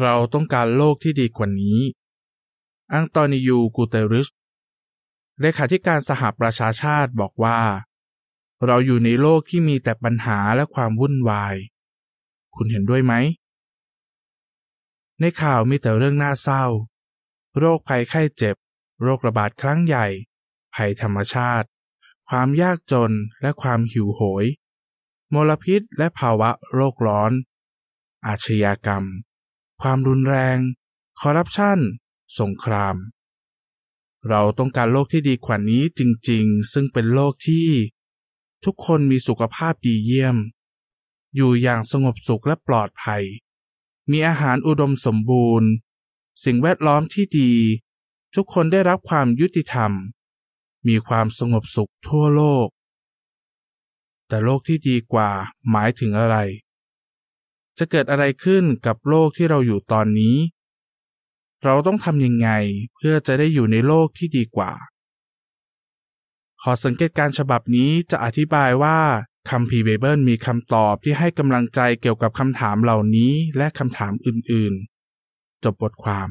เราต้องการโลกที่ดีกว่านี้ อังตอนิยู กูเตริสเลขาธิการสหประชาชาติบอกว่า เราอยู่ในโลกที่มีแต่ปัญหาและความวุ่นวาย คุณเห็นด้วยไหม ในข่าวมีแต่เรื่องน่าเศร้า โรคภัยไข้เจ็บ โรคระบาดครั้งใหญ่ ภัยธรรมชาติ ความยากจนและความหิวโหย มลพิษและภาวะโลกร้อน อาชญากรรม ความรุนแรง คอร์รัปชัน สงคราม เราต้องการโลกที่ดีกว่านี้จริงๆ ซึ่งเป็นโลกที่ ทุกคนมีสุขภาพดีเยี่ยม อยู่อย่างสงบสุขและปลอดภัย มีอาหารอุดมสมบูรณ์ สิ่งแวดล้อมที่ดี ทุกคนได้รับความยุติธรรม มีความสงบสุขทั่วโลก แต่โลกที่ดีกว่าหมายถึงอะไร จะเกิดอะไรขึ้นกับโลกที่เราอยู่ตอนนี้ เราต้องทำยังไงเพื่อจะได้อยู่ในโลกที่ดีกว่า ขอสังเกตการฉบับนี้จะอธิบายว่าคำพีเบเบิลมีคำตอบที่ให้กำลังใจเกี่ยวกับคำถามเหล่านี้และคำถามอื่นๆ จบบทความ